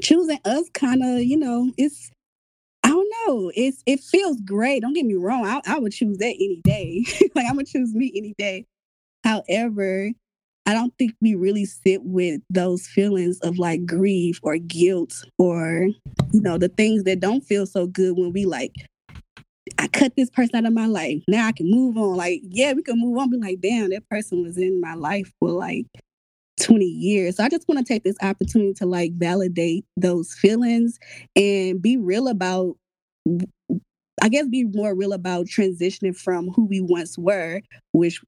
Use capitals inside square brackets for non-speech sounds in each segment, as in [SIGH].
choosing us kind of, you know, it's I don't know. It's it feels great. Don't get me wrong. I, I would choose that any day. [LAUGHS] like I'm gonna choose me any day. However, I don't think we really sit with those feelings of like grief or guilt or you know the things that don't feel so good when we like I cut this person out of my life. Now I can move on. Like, yeah, we can move on. Be like, damn, that person was in my life for like 20 years. So I just want to take this opportunity to like validate those feelings and be real about I guess be more real about transitioning from who we once were, which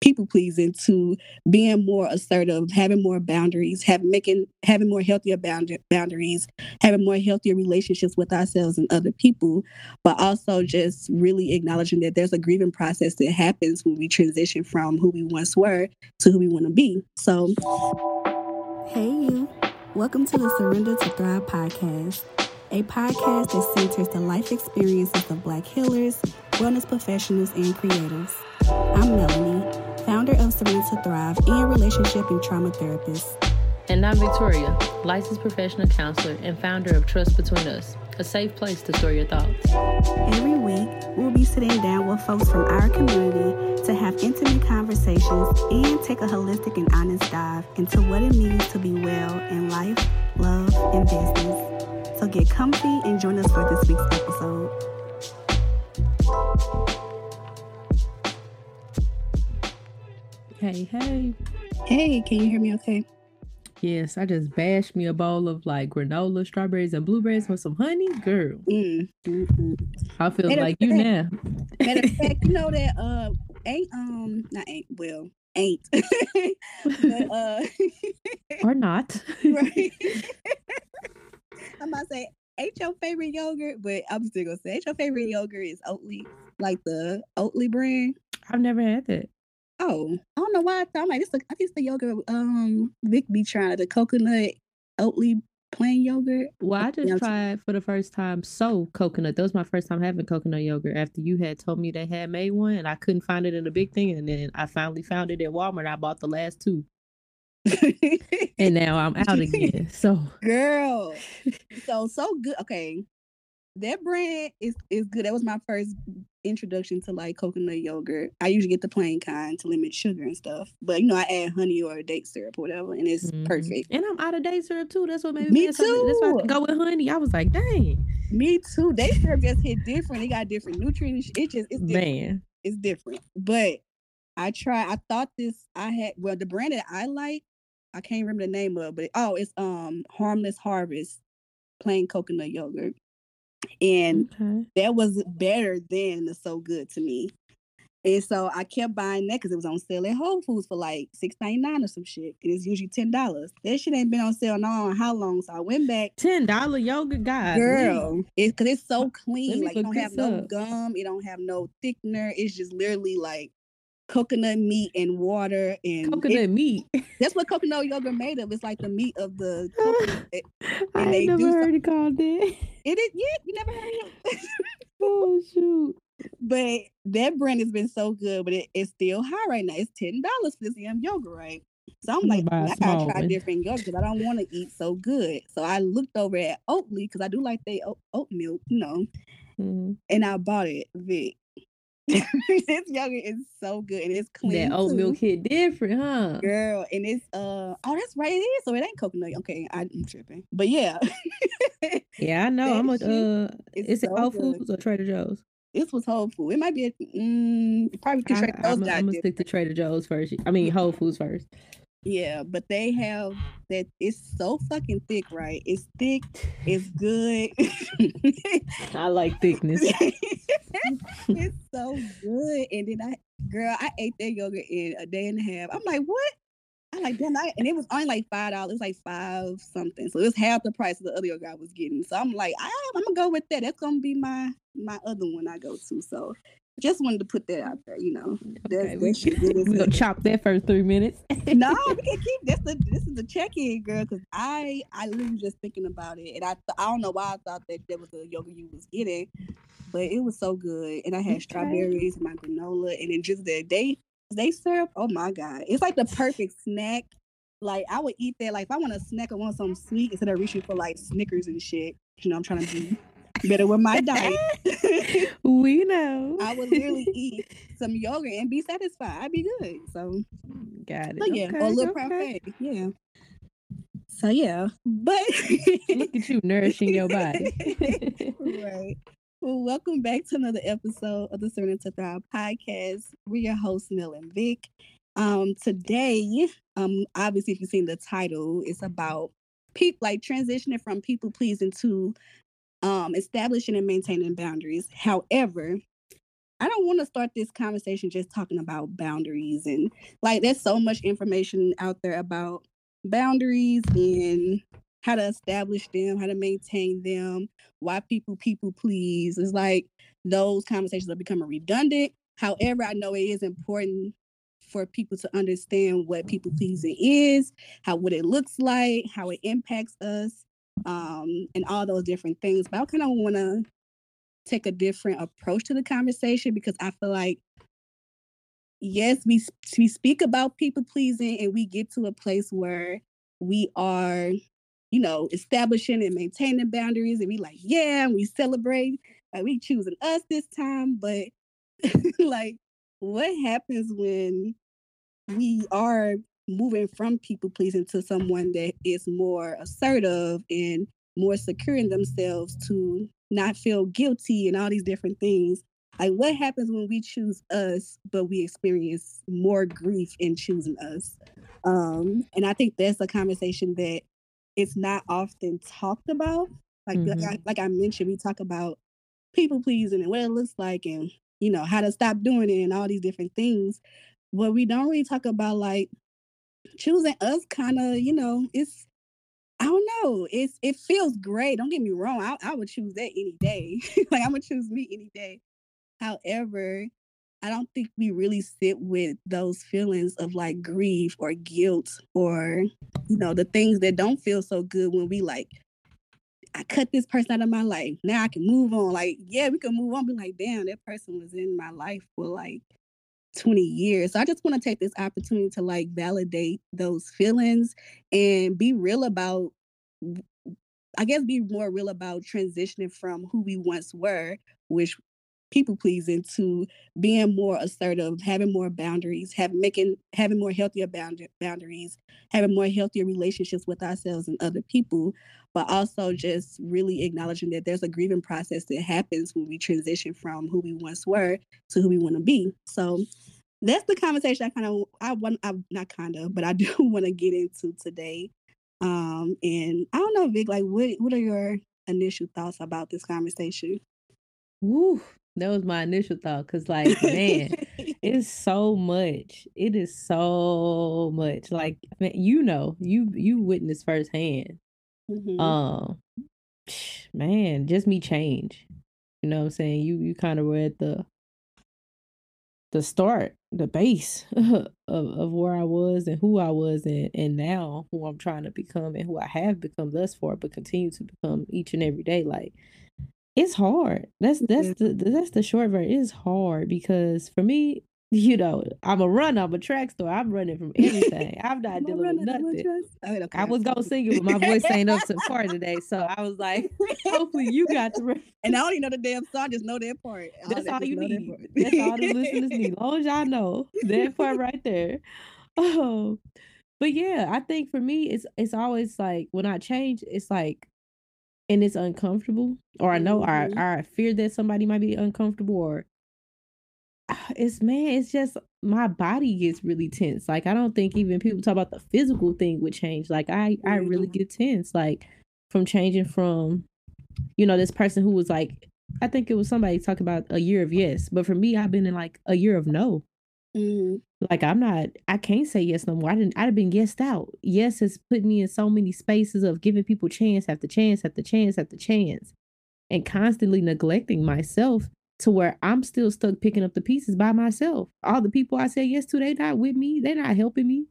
people pleasing to being more assertive, having more boundaries, having making having more healthier bound- boundaries, having more healthier relationships with ourselves and other people, but also just really acknowledging that there's a grieving process that happens when we transition from who we once were to who we want to be. So, hey you, welcome to the Surrender to Thrive podcast. A podcast that centers the life experiences of Black healers, wellness professionals, and creatives. I'm Melony, founder of Surrender to Thrive and relationship and trauma therapist. And I'm Victoria, licensed professional counselor and founder of Trust Between Us, a safe place to store your thoughts. Every week, we'll be sitting down with folks from our community to have intimate conversations and take a holistic and honest dive into what it means to be well in life, love, and business. So get comfy and join us for this week's episode. Hey, hey. Hey, can you hear me okay? Yes, I just bashed me a bowl of like granola, strawberries, and blueberries with some honey. Girl. Mm, I feel matter like you now. Matter of fact, you know that [LAUGHS] uh ain't um not ain't well ain't [LAUGHS] but uh [LAUGHS] or not. right. I'm about to say ain't your favorite yogurt, but I'm still gonna say ain't your favorite yogurt is Oatly, like the Oatly brand. I've never had that. Oh, I don't know why I thought I'm like this. I think the yogurt um Vic be trying the coconut Oatly plain yogurt. Well, I just tried for the first time so coconut. That was my first time having coconut yogurt after you had told me they had made one and I couldn't find it in the big thing. And then I finally found it at Walmart. I bought the last two. and now I'm [LAUGHS] out again. So girl. [LAUGHS] So so good. Okay that brand is is good. That was my first introduction to like coconut yogurt. I usually get the plain kind to limit sugar and stuff, but you know I add honey or date syrup or whatever, and it's mm-hmm. perfect. And I'm out of date syrup too. That's what made me, me too. That's why I go with honey. I was like, dang. Me too. Date syrup just hit different. It got different nutrients. It just it's different. man, it's different. But I try. I thought this. I had well the brand that I like. I can't remember the name of, but oh, it's um Harmless Harvest plain coconut yogurt and okay. that was better than the so good to me. And so I kept buying that because it was on sale at Whole Foods for like six ninety nine or some shit. And it's usually ten dollars. That shit ain't been on sale no how long. So I went back. Ten dollar yoga guy, girl. It's because it's so clean. Like it don't have no gum. It don't have no thickener. It's just literally like coconut meat and water and coconut it, meat. [LAUGHS] That's what coconut yogurt made of. It's like the meat of the [LAUGHS] coconut. And I they never heard it called that. [LAUGHS] It is yeah, you never heard it. oh shoot. But that brand has been so good, but it, it's still high right now. It's ten dollars for this damn yogurt, right? So I'm like, I gotta try one. different yogurt because I don't want to eat so good. So I looked over at Oatly because I do like they oat, oat milk, you know, mm. and I bought it. Vic, [LAUGHS] this yogurt is so good and it's clean. That oat milk hit different, huh? Girl, and it's uh oh that's right, it is. So it ain't coconut. Okay, I'm tripping. But yeah. [LAUGHS] yeah, I know. I'm a uh is so it Whole Foods or Trader Joe's? This was Whole Foods. It might be a mm, probably Trader Joe's. I'm, I'm gonna stick to Trader Joe's first. I mean Whole Foods first. Yeah, but they have that. It's so fucking thick, right? It's thick. It's [LAUGHS] good. [LAUGHS] I like thickness. [LAUGHS] it's so good. And then I, girl, I ate that yogurt in a day and a half. I'm like, what? I'm like, damn, I, and it was only like five dollars, It was like five something. So it was half the price of the other yogurt I was getting. So I'm like, ah, I, I'm gonna go with that. That's gonna be my my other one I go to. So just wanted to put that out there, you know. Okay, we, are gonna chop that for three minutes. [LAUGHS] no, [LAUGHS] we can keep this. The, this is a check-in, girl, because I I literally just thinking about it, and I I don't know why I thought that there was a yogurt you was getting, but it was so good, and I had okay. strawberries and my granola, and then just the day they syrup. Oh my god, it's like the perfect snack Like I would eat that. Like if I want a snack, I want something sweet instead of reaching for like Snickers and shit. You know, I'm trying to be better with my [LAUGHS] diet. we know. [LAUGHS] I would literally eat some yogurt and be satisfied. I'd be good. So got it. So yeah, okay, or a little okay. parfait. Yeah. So yeah, but Look at you nourishing your body. [LAUGHS] right. Well, welcome back to another episode of the Surrender to Thrive podcast. We're your hosts, Mel and Vic. Um, today, um, obviously, if you've seen the title, it's about people like transitioning from people pleasing to um establishing and maintaining boundaries. However, I don't want to start this conversation just talking about boundaries and like there's so much information out there about boundaries and how to establish them, how to maintain them, why people people please. It's like those conversations are becoming redundant. However, I know it is important for people to understand what people pleasing is, how what it looks like, how it impacts us, um, and all those different things. But I kind of want to take a different approach to the conversation because I feel like yes, we we speak about people pleasing and we get to a place where we are, you know, establishing and maintaining boundaries and we like, yeah, and we celebrate, like we choosing us this time, but [LAUGHS] like what happens when we are moving from people pleasing to someone that is more assertive and more secure in themselves to not feel guilty and all these different things. Like, what happens when we choose us, but we experience more grief in choosing us? Um, and I think that's a conversation that it's not often talked about. Like, Mhm. like, I, like I mentioned, we talk about people pleasing and what it looks like, and you know how to stop doing it, and all these different things. But we don't really talk about like choosing us. Kind of, you know, it's I don't know. It's it feels great. Don't get me wrong. I I would choose that any day. [LAUGHS] like I'm gonna choose me any day. However, I don't think we really sit with those feelings of like grief or guilt or you know the things that don't feel so good when we like I cut this person out of my life. Now I can move on. Like, yeah, we can move on. Be like, damn, that person was in my life for like 20 years. So I just want to take this opportunity to like validate those feelings and be real about I guess be more real about transitioning from who we once were, which people pleasing to being more assertive, having more boundaries, having making having more healthier bound- boundaries, having more healthier relationships with ourselves and other people, but also just really acknowledging that there's a grieving process that happens when we transition from who we once were to who we want to be. So that's the conversation I kind of I want I not kind of, but I [LAUGHS] do want to get into today. Um and I don't know, Vic, like what what are your initial thoughts about this conversation? Woo, that was my initial thought. Cause like, man, [LAUGHS] it's so much. It is so much. Like, man, you know, you you witnessed firsthand. Mhm. Um, man, just me change. You know what I'm saying? You you kind of were at the the start, the base [LAUGHS] of, of where I was and who I was and, and now who I'm trying to become and who I have become thus far, but continue to become each and every day. Like it's hard. That's that's mm-hmm. the that's the short version. It's hard because for me, you know, I'm a runner, I'm a track star. I'm running from everything. [LAUGHS] I'm not I'm dealing with nothing. Oh, okay, I was gonna sing it, but my voice [LAUGHS] ain't up to part today. So I was like, [LAUGHS] hopefully you got rest. and I don't even know the damn song, just know that part. I That's all you know that need. That's all the listeners need. As long as y'all know that part right there. Oh, but yeah, I think for me, it's it's always like when I change, it's like, and it's uncomfortable, or I know Mhm. I I fear that somebody might be uncomfortable, or it's man, it's just my body gets really tense. Like I don't think even people talk about the physical thing would change. Like I I really Mhm. get tense, like from changing from, you know, this person who was like, I think it was somebody talking about a year of yes, but for me, I've been in like a year of no. Mhm. Like I'm not, I can't say yes no more. I didn't, I'd have been guessed out. Yes has put me in so many spaces of giving people chance after chance after chance after chance, and constantly neglecting myself to where I'm still stuck picking up the pieces by myself. All the people I said yes to, they not with me. They're not helping me.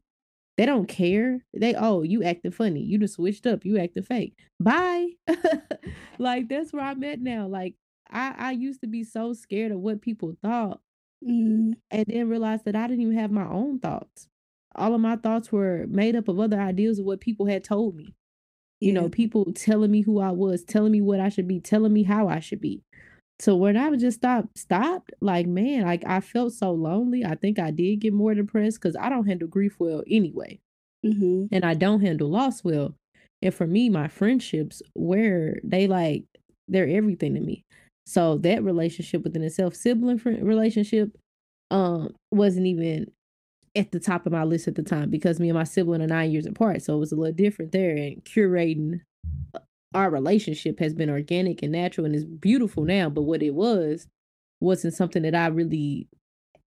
They don't care. They oh, you acting funny. You just switched up. You acting fake. Bye. [LAUGHS] like that's where I'm at now. Like I I used to be so scared of what people thought Mhm. and then realized that I didn't even have my own thoughts. all of my thoughts were made up of other ideas of what people had told me. You yeah. know, people telling me who I was, telling me what I should be, telling me how I should be. So when I was just stopped, stopped, like man, like I felt so lonely. I think I did get more depressed because I don't handle grief well anyway, mm-hmm. and I don't handle loss well. And for me, my friendships, where they like, they're everything to me. So that relationship within itself, sibling relationship, um, wasn't even at the top of my list at the time because me and my sibling are nine years apart. So it was a little different there. And curating uh, our relationship has been organic and natural and is beautiful now. But what it was wasn't something that I really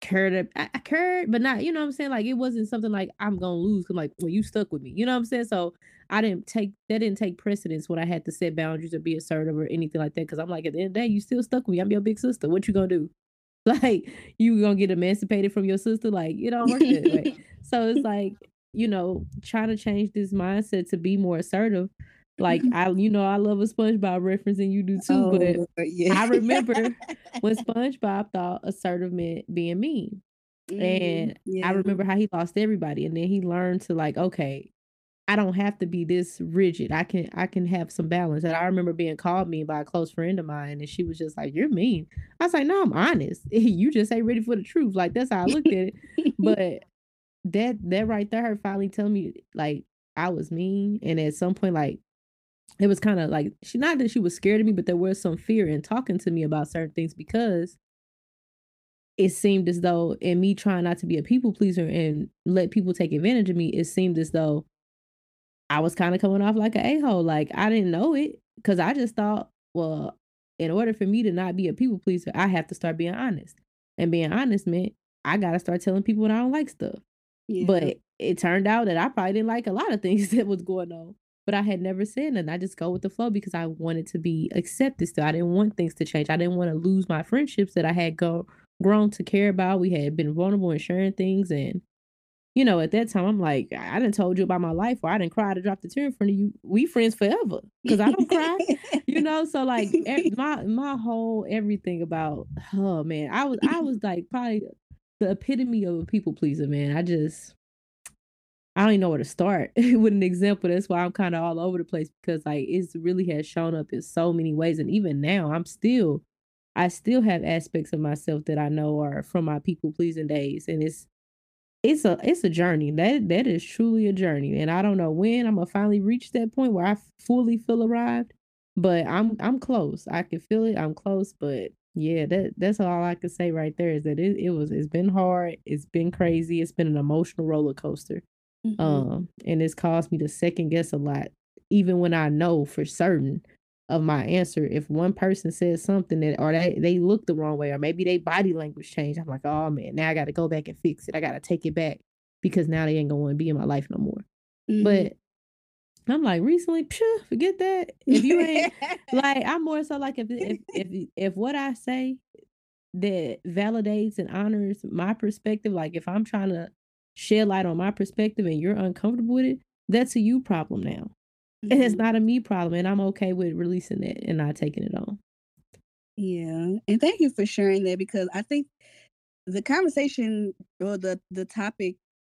cared. I, I cared, but not, you know what I'm saying? Like it wasn't something like I'm gonna lose. I'm like, well, you stuck with me. You know what I'm saying? So I didn't take that didn't take precedence when I had to set boundaries or be assertive or anything like that. Cause I'm like, at the end of the day, you still stuck with me. I'm your big sister. What you gonna do? [LAUGHS] Like you gonna get emancipated from your sister? Like it don't work that way. [LAUGHS] So it's like, you know, trying to change this mindset to be more assertive. Like I, you know, I love a SpongeBob reference, and you do too. Oh, but yeah. I remember [LAUGHS] when SpongeBob thought assertive meant being mean, mm, and yeah. I remember how he lost everybody, and then he learned to like, okay, I don't have to be this rigid. I can I can have some balance. And I remember being called mean by a close friend of mine, and she was just like, "You're mean." I was like, "No, I'm honest. [LAUGHS] you just ain't ready for the truth." Like that's how I looked at it. [LAUGHS] but that that right there, her finally telling me like I was mean, and at some point, like it was kind of like she not that she was scared of me, but there was some fear in talking to me about certain things because it seemed as though in me trying not to be a people pleaser and let people take advantage of me, it seemed as though I was kind of coming off like an a hole. Like I didn't know it because I just thought, well, in order for me to not be a people pleaser, I have to start being honest. And being honest meant I got to start telling people when I don't like stuff. Yeah. But it turned out that I probably didn't like a lot of [LAUGHS] things that was going on. But I had never said and I just go with the flow because I wanted to be accepted still. I didn't want things to change. I didn't want to lose my friendships that I had go grown to care about. We had been vulnerable and sharing things and you know, at that time, I'm like, I didn't told you about my life, or I didn't cry to drop the tear in front of you. We friends forever because I don't cry, [LAUGHS] you know. So like, [LAUGHS] my my whole everything about, oh man, I was I was like probably the epitome of a people pleaser, man. I just, I don't even know where to start [LAUGHS] with an example. That's why I'm kind of all over the place because like it's really has shown up in so many ways, and even now, I'm still, I still have aspects of myself that I know are from my people pleasing days, and it's it's a it's a journey. That that is truly a journey. And I don't know when I'm gonna finally reach that point where I fully feel arrived. But I'm I'm close. I can feel it. I'm close. But yeah, that that's all I can say right there is that it, it was it's been hard, it's been crazy, it's been an emotional roller coaster. Mm-hmm. Um, and it's caused me to second guess a lot, even when I know for certain of my answer. If one person says something that or they, they look the wrong way, or maybe they body language changed, I'm like, oh man, now I gotta go back and fix it. I gotta take it back because now they ain't gonna want to be in my life no more. Mm-hmm. But I'm like, recently, phew, forget that. If you ain't [LAUGHS] like, I'm more so like if if if [LAUGHS] if what I say that validates and honors my perspective, like if I'm trying to shed light on my perspective and you're uncomfortable with it, that's a you problem now. Mm-hmm. And it's not a me problem. And I'm okay with releasing it and not taking it on. Yeah. And thank you for sharing that because I think the conversation or the the topic,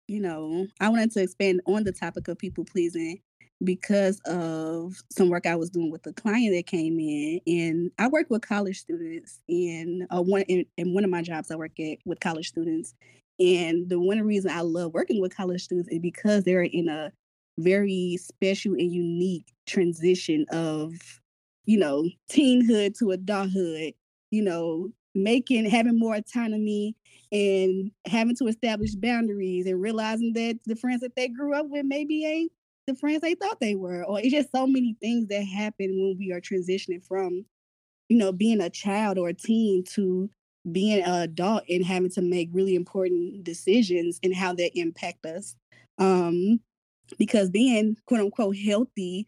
you know, I wanted to expand on the topic of people pleasing because of some work I was doing with a client that came in, and I work with college students. And uh, one in, in one of my jobs, I work at with college students. And the one reason I love working with college students is because they're in a very special and unique transition of, you know, teenhood to adulthood, you know, making having more autonomy and having to establish boundaries and realizing that the friends that they grew up with maybe ain't the friends they thought they were. Or it's just so many things that happen when we are transitioning from, you know, being a child or a teen to being an adult and having to make really important decisions and how that impact us. Um, because being quote unquote healthy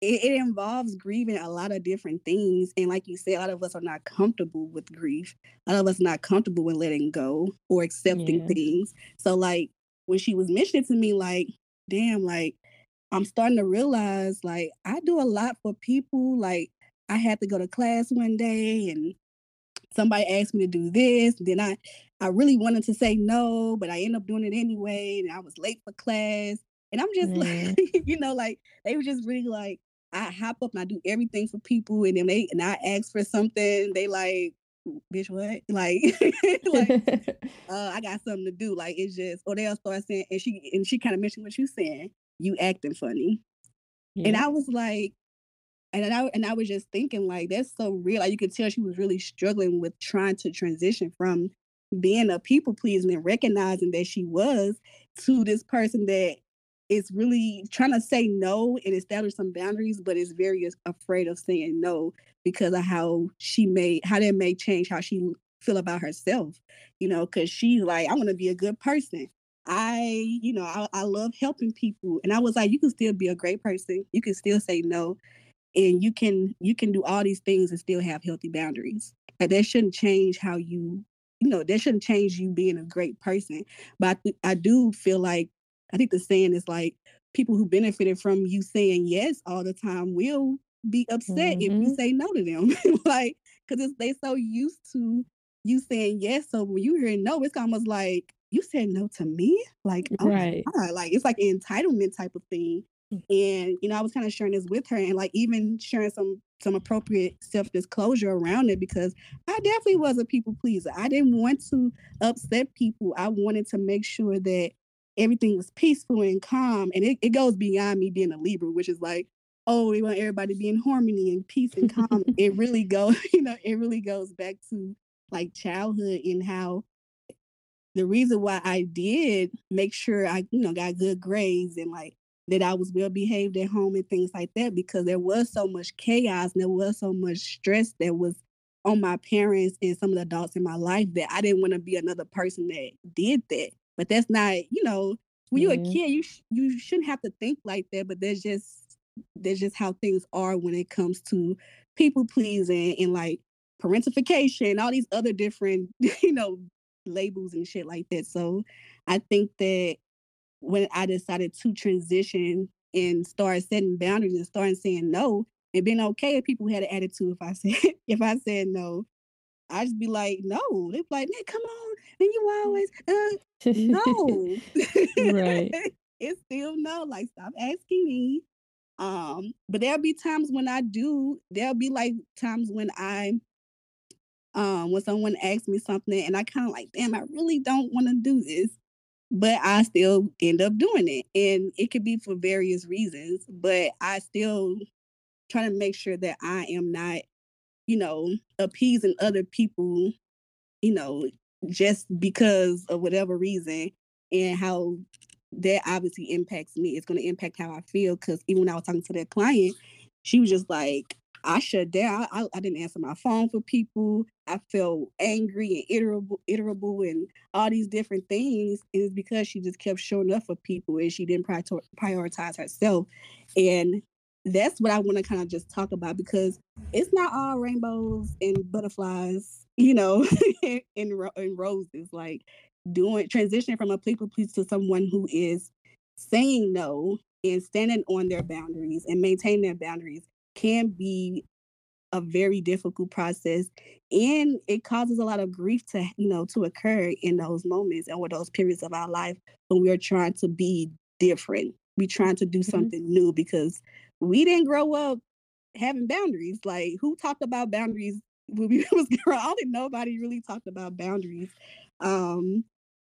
it, it, involves grieving a lot of different things and like you said a lot of us are not comfortable with grief a lot of us not comfortable with letting go or accepting yeah. things so like when she was mentioning to me like damn like i'm starting to realize like i do a lot for people like i had to go to class one day and somebody asked me to do this, then I I really wanted to say no, but I end up doing it anyway, and I was late for class. And I'm just mm. [LAUGHS] like, you know, like they were just really like, I hop up and I do everything for people, and then they and I ask for something, they like, bitch, what? [LAUGHS] Like, [LAUGHS] like uh, I got something to do. Like it's just, or they'll start saying, and she and she kind of mentioned what you saying, you acting funny, yeah. and I was like, and I and I was just thinking like that's so real. Like you could tell she was really struggling with trying to transition from being a people pleaser and recognizing that she was to this person that is really trying to say no and establish some boundaries, but is very afraid of saying no because of how she may how that may change how she feel about herself. You know, because she's like, I want to be a good person. I, you know, I, I love helping people. And I was like, you can still be a great person. You can still say no. And you can you can do all these things and still have healthy boundaries. That shouldn't change how you, you know, that shouldn't change you being a great person. But I, I do feel like I think the saying is like people who benefited from you saying yes all the time will be upset mm-hmm. if you mm-hmm. say no to them. [LAUGHS] like, because they so used to you saying yes. So when you hear no, it's almost like you said no to me. Like, oh right. like it's like an entitlement type of thing. And you know, I was kind of sharing this with her and like even sharing some some appropriate self-disclosure around it because I definitely was a people pleaser. I didn't want to upset people. I wanted to make sure that everything was peaceful and calm. And it, it goes beyond me being a Libra, which is like, oh, we want everybody to be in harmony and peace and calm. [LAUGHS] it really goes, [LAUGHS] you know, it really goes back to like childhood and how the reason why I did make sure I, you know, got good grades and like that I was well behaved at home and things like that because there was so much chaos and there was so much stress that was on my parents and some of the adults in my life that I didn't want to be another person that did that. But that's not, you know, when you're a mm-hmm. kid, you sh- you shouldn't have to think like that. But there's just there's just how things are when it comes to people pleasing and like parentification, all these other different, [LAUGHS] you know, labels and shit like that. So I think that when I decided to transition and start setting boundaries and starting saying no and being okay if people had an attitude if I [LAUGHS] said if I said no, I just be like, no. They'd be like, man, come on. And you always uh, no. [LAUGHS] right. [LAUGHS] it's still no. Like, stop asking me. Um, but there'll be times when I do, there'll be like times when I um when someone asks me something and I kind of like, damn, I really don't want to do this. But I still end up doing it. And it could be for various reasons, but I still try to make sure that I am not, you know, appeasing other people, you know, just because of whatever reason and how that obviously impacts me. It's going to impact how I feel. Because even when I was talking to that client, she was just like, I shut down. I, I, didn't answer my phone for people. I felt angry and iterable, iterable and all these different things. And it's because she just kept showing up for people and she didn't prioritize herself. And that's what I want to kind of just talk about because it's not all rainbows and butterflies, you know, [LAUGHS] and, in roses. Like doing transitioning from a people please to someone who is saying no and standing on their boundaries and maintaining their boundaries can be a very difficult process and it causes a lot of grief to you know to occur in those moments and with those periods of our life when we are trying to be different we trying to do mm-hmm. something mm-hmm. new because we didn't grow up having boundaries. Like who talked about boundaries when we [LAUGHS] was growing? I think nobody really talked about boundaries. Um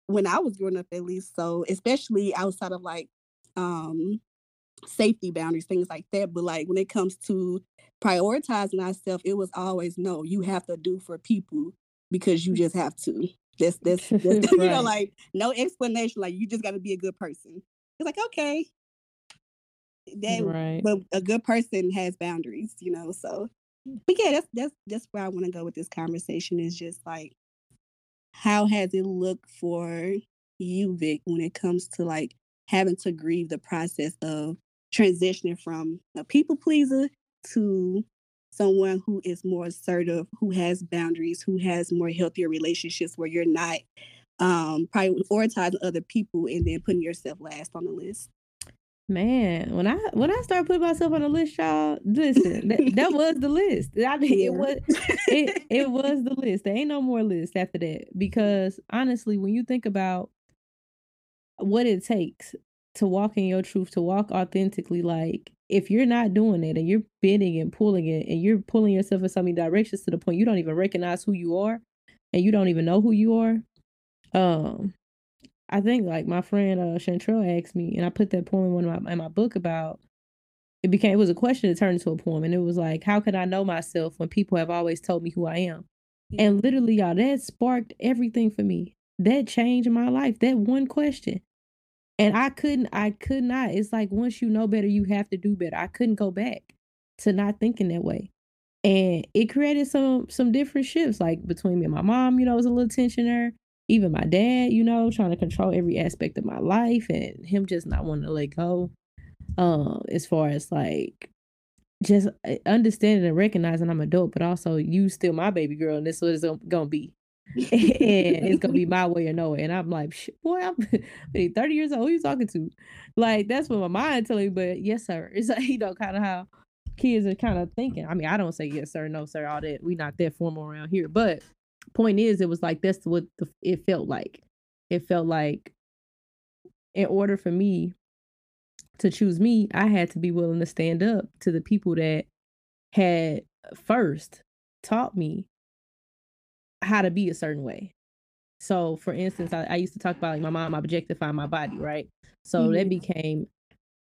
when I was growing up at least. So especially outside of like um safety boundaries, things like that. But like when it comes to prioritizing ourselves, it was always no, you have to do for people because you just have to. That's [LAUGHS] that's, that's right. [LAUGHS] you know, like no explanation, like you just gotta be a good person. It's like, okay, that right. but a good person has boundaries, you know. So but yeah, that's that's that's where I want to go with this conversation is just like how has it looked for you, Vic, when it comes to like having to grieve the process of transitioning from a people pleaser to someone who is more assertive, who has boundaries, who has more healthier relationships where you're not um prioritizing other people and then putting yourself last on the list. Man, when I when I started putting myself on the list, y'all, listen, that, that [LAUGHS] was the list. I, Yeah. it was [LAUGHS] it, it was the list. There ain't no more list after that. Because honestly, when you think about what it takes to walk in your truth, to walk authentically, like if you're not doing it and you're bending and pulling it and you're pulling yourself in so many directions to the point you don't even recognize who you are and you don't even know who you are. Um, I think like my friend uh Chantrell asked me, and I put that poem in one of my in my book about it became it was a question that turned into a poem, and it was like, how can I know myself when people have always told me who I am? And literally, y'all, that sparked everything for me. That changed my life. That one question. And I couldn't, I could not. It's like once you know better, you have to do better. I couldn't go back to not thinking that way. And it created some some different shifts, like between me and my mom, you know, was a little tension there. Even my dad, you know, trying to control every aspect of my life and him just not wanting to let go. Um, as far as like just uh, understanding and recognizing I'm adult, but also you still my baby girl, and this is what it's gon- gonna be. And [LAUGHS] it's gonna be [LAUGHS] my way or no way. And I'm like, "Shit, boy, I'm [LAUGHS] 30 years old. Who you talking to? Like that's what my mind telling me. But yes, sir. It's like you know, kind of how kids are kind of thinking. I mean, I don't say yes, sir, no, sir, all that. We not that formal around here. But point is, it was like that's what the, it felt like. It felt like in order for me to choose me, I had to be willing to stand up to the people that had first taught me how to be a certain way. So, for instance, I, I used to talk about like my mom objectifying my body, right? So that Mhm. became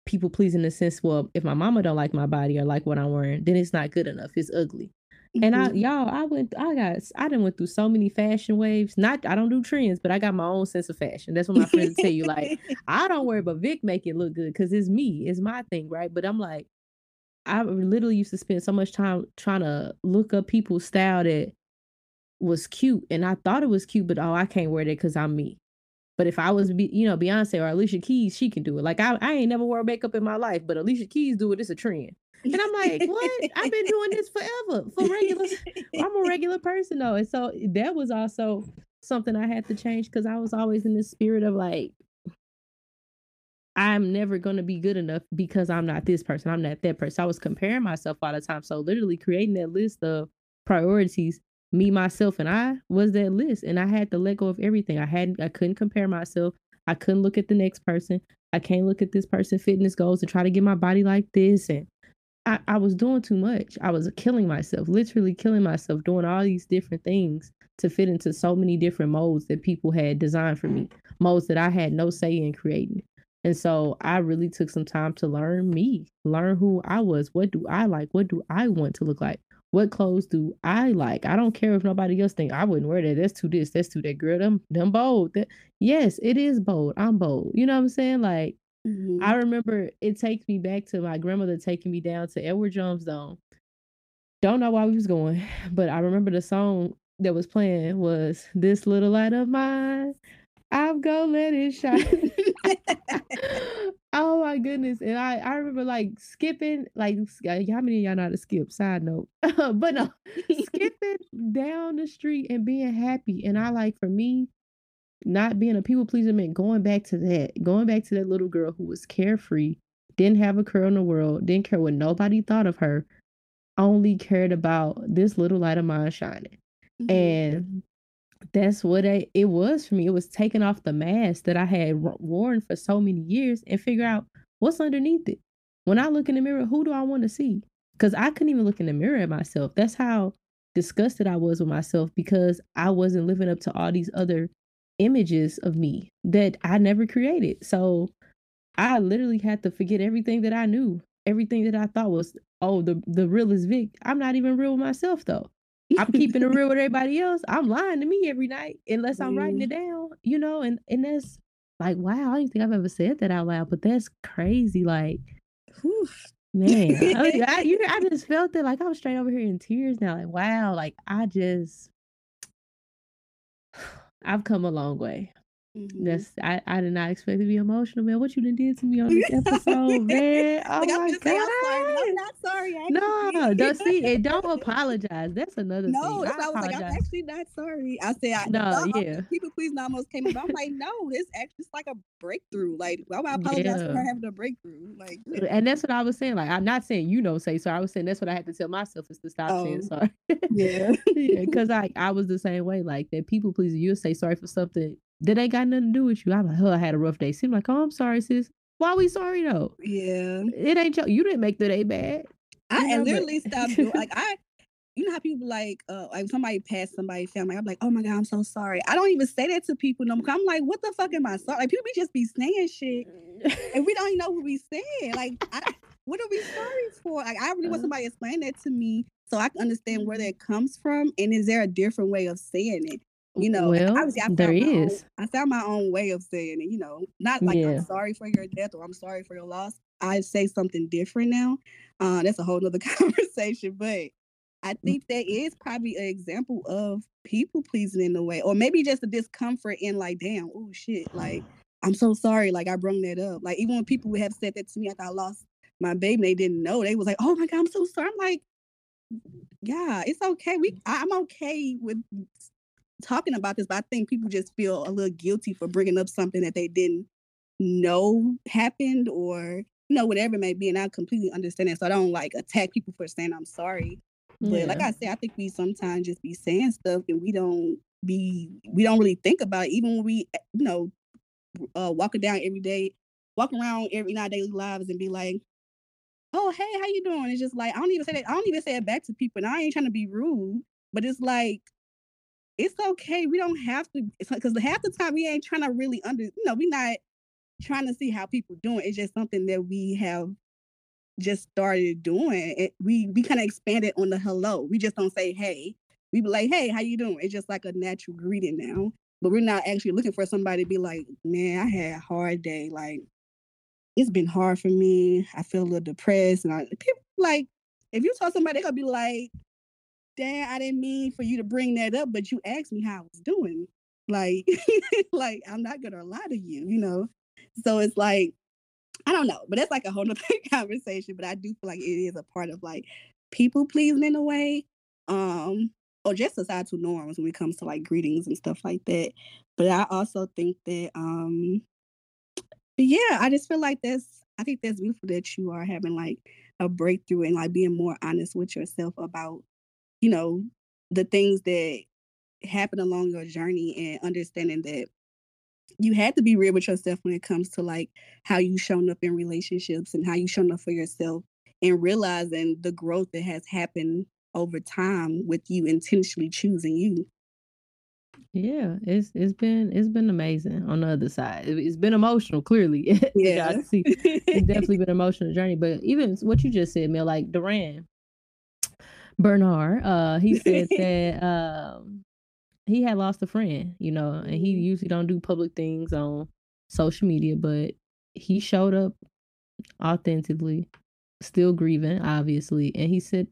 people pleasing in the sense, well, if my mama don't like my body or like what I'm wearing, then it's not good enough. It's ugly. And I, Mhm. y'all, I went, I got, I done went through so many fashion waves. Not, I don't do trends, but I got my own sense of fashion. That's what my friends tell you. Like, [LAUGHS] I don't worry, but Vic make it look good because it's me, it's my thing, right? But I'm like, I literally used to spend so much time trying to look up people's style that was cute, and I thought it was cute, but oh, I can't wear that because I'm me. But if I was, you know, Beyonce or Alicia Keys, she can do it. Like I, I ain't never wore makeup in my life, but Alicia Keys do it. It's a trend. And I'm like, what? I've been doing this forever for regular. I'm a regular person though, and so eh, that was also something I had to change because I was always in the spirit of like, I'm never gonna be good enough because I'm not this person. I'm not that person. I was comparing myself all the time. So literally creating that list of priorities, me, myself, and I was that list. And I had to let go of everything. I hadn't I couldn't compare myself. I couldn't look at the next person. I can't look at this person fitness goals and try to get my body like this. And I, I was doing too much. I was killing myself, literally killing myself, doing all these different things to fit into so many different modes that people had designed for me, modes that I had no say in creating. And so I really took some time to learn me, learn who I was. What do I like? What do I want to look like? What clothes do I like? I don't care if nobody else think I wouldn't wear that. That's too this, that's too that girl. Them them bold. That yes, it is bold. I'm bold. You know what I'm saying? Like Mhm. I remember it takes me back to my grandmother taking me down to Edward Jones Dome. Don't know why we was going, [LAUGHS] but I remember the song that was playing was "This Little Light of Mine." I'm gonna let it shine. [LAUGHS] [LAUGHS] oh my goodness! And I I remember like skipping like uh, how many of y'all know how to skip? Side note, [LAUGHS] but no, [LAUGHS] skipping down the street and being happy. And I like for me, not being a people pleaser meant going back to that, going back to that little girl who was carefree, didn't have a care in the world, didn't care what nobody thought of her, only cared about this little light of mine shining. Mhm. And that's what I, it was for me. It was taking off the mask that I had worn for so many years and figure out what's underneath it. When I look in the mirror, who do I want to see? Because I couldn't even look in the mirror at myself. That's how disgusted I was with myself because I wasn't living up to all these other images of me that I never created. So I literally had to forget everything that I knew, everything that I thought was, oh, the the real is Vic. I'm not even real with myself though. I'm keeping it real with [LAUGHS] everybody else. I'm lying to me every night unless I'm writing mm. it down, you know, and and that's like wow, I don't think I've ever said that out loud, but that's crazy. Like, Whew. man, I, I, you, I [LAUGHS] just felt it like I was straight over here in tears now. Like, wow, like I just [SIGHS] I've come a long way. Mhm. That's I, I did not expect to be emotional, man. What you done did to me on this [LAUGHS] episode, man. Oh like, I'm my saying, I'm sorry, I'm not sorry. I No, don't see [LAUGHS] it. Don't apologize. That's another no, thing. that's why I was like, I'm actually not sorry. I said, I, No, uh, yeah. people please almost came up. I'm like, no, this actually is like a breakthrough. Like, why would I apologize for having a breakthrough? Like, and that's what I was saying. Like, I'm not saying you don't say sorry. I was saying that's what I had to tell myself is to stop saying Oh. sorry. yeah, [LAUGHS] yeah, because I I was the same way. Like that people please you'll say sorry for something that ain't got nothing to do with you. I'm like, oh, I had a rough day. Seem like, oh, I'm sorry, sis. Why are we sorry though? yeah. It ain't your, you didn't make the day bad. I You know, and but- literally stopped doing like I. [LAUGHS] You know how people like, uh, like somebody passed somebody family. I'm like, oh my god, I'm so sorry. I don't even say that to people no more. I'm like, what the fuck am I sorry? Like people be just be saying shit, and we don't even know what we saying. Like, I, what are we sorry for? Like, I really want Uh-huh. somebody to explain that to me so I can understand where that comes from. And is there a different way of saying it? You know, well, obviously I found there my own- I found my own way of saying it. You know, not like Yeah. I'm sorry for your death or I'm sorry for your loss. I say something different now. Uh, that's a whole nother [LAUGHS] conversation, but I Mm. think that is probably an example of people pleasing in a way, or maybe just a discomfort in like, damn, oh shit, like I'm so sorry, like I brung that up. Like even when people would have said that to me after I lost my baby, they didn't know. They was like, oh my god, I'm so sorry. I'm like, yeah, it's okay. We, I'm okay with talking about this, but I think people just feel a little guilty for bringing up something that they didn't know happened or you know whatever it may be and i completely understand it so i don't like attack people for saying i'm sorry but like i said i think we sometimes just be saying stuff and we don't be we don't really think about it even when we eh, you know uh walking down every day walk around every in our daily lives and be like oh hey how you doing? It's just like i don't even say that i don't even say it back to people and i ain't trying to be rude but it's like it's okay we don't have to because half the time we ain't trying to really under you know we're not trying to see how people doing it's just something that we have just started doing it we we kind of expanded on the hello we just don't say hey we be like hey how you doing? It's just like a natural greeting now but we're not actually looking for somebody to be like man i had a hard day like it's been hard for me i feel a little depressed and i people like if you tell somebody they're gonna be like dad i didn't mean for you to bring that up but you asked me how i was doing like [LAUGHS] like i'm not gonna lie to you you know so it's like I don't know, but that's like a whole [LAUGHS] nother [LAUGHS] conversation. But I do feel like it is a part of like people pleasing in a way, um, or just societal norms when it comes to like greetings and stuff like that. But I also think that, um, yeah, I just feel like that's. I think that's beautiful that you are having like a breakthrough and like being more honest with yourself about, you know, the things that happen along your journey and understanding that you had to be real with yourself when it comes to like how you shown up in relationships and how you shown up for yourself and realizing the growth that has happened over time with you intentionally choosing you. Yeah, it's it's been it's been amazing on the other side. It- It's been emotional, clearly. [LAUGHS] Yeah. see. It's definitely [LAUGHS] been an emotional journey. But even what you just said, Mel, like Durand Bernarr, uh, he said [LAUGHS] that um he had lost a friend, you know, and he Mhm. usually don't do public things on social media, but he showed up authentically, still grieving, obviously, and he said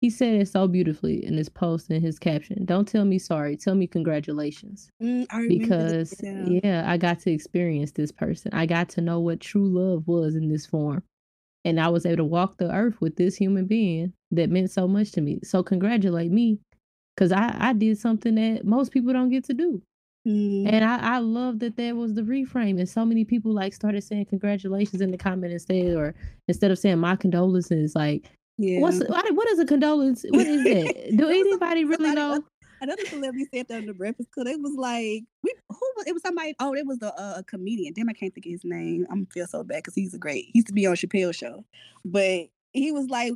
he said it so beautifully in his post and his caption. Don't tell me sorry, tell me congratulations Mm, because yeah. I got to experience this person. I got to know what true love was in this form. And I was able to walk the earth with this human being that meant so much to me. So congratulate me cuz I I did something that most people don't get to do. Mm, And I I love that that was the reframe and so many people like started saying congratulations in the comment instead or instead of saying my condolences like yeah. what's what is a condolence? What is that? [LAUGHS] Do There anybody really know? Another celebrity said that on the Breakfast Club. It was like we who was it was somebody. Oh, it was a, a comedian. Damn, I can't think of his name. I'm feel so bad because he's a great. He used to be on Chappelle show, but he was like,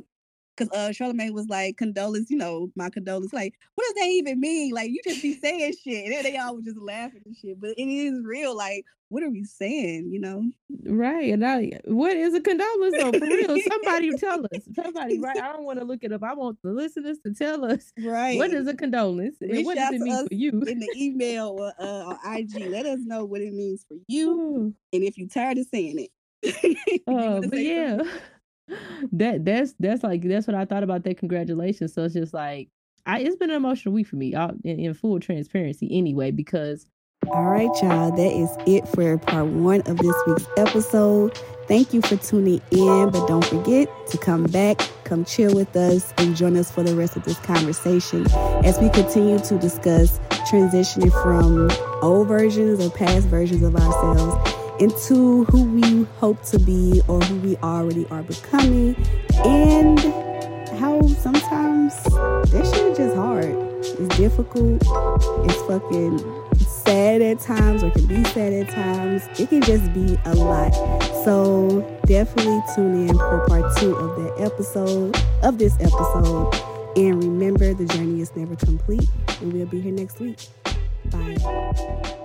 because uh Charlamagne was like condolence. You know, my condolence. Like, what does that even mean? Like, you just be saying shit, and they all were just laughing and shit. But it is real. Like, what are we saying? You know? Right. And I what is a condolence though? For real. Somebody tell us. Somebody, right? I [LAUGHS] don't want to look it up. I want the listeners to tell us Right. what is a condolence and what does it mean for you? in the email or uh, on IG? Let us know what it means for you. [LAUGHS] Oh, And if you're tired of saying it, [LAUGHS] uh, but yeah. something? That that's that's like that's what I thought about that congratulations. So it's just like I it's been an emotional week for me, all in, in full transparency anyway, because All right, y'all. That is it for part one of this week's episode. Thank you for tuning in, but don't forget to come back, come chill with us, and join us for the rest of this conversation as we continue to discuss transitioning from old versions or past versions of ourselves into who we hope to be or who we already are becoming, and how sometimes that shit is just hard. It's difficult. It's fucking sad at times or can be sad at times. It can just be a lot. So definitely tune in for part two of that episode, of this episode. And remember, the journey is never complete. And we'll be here next week. Bye.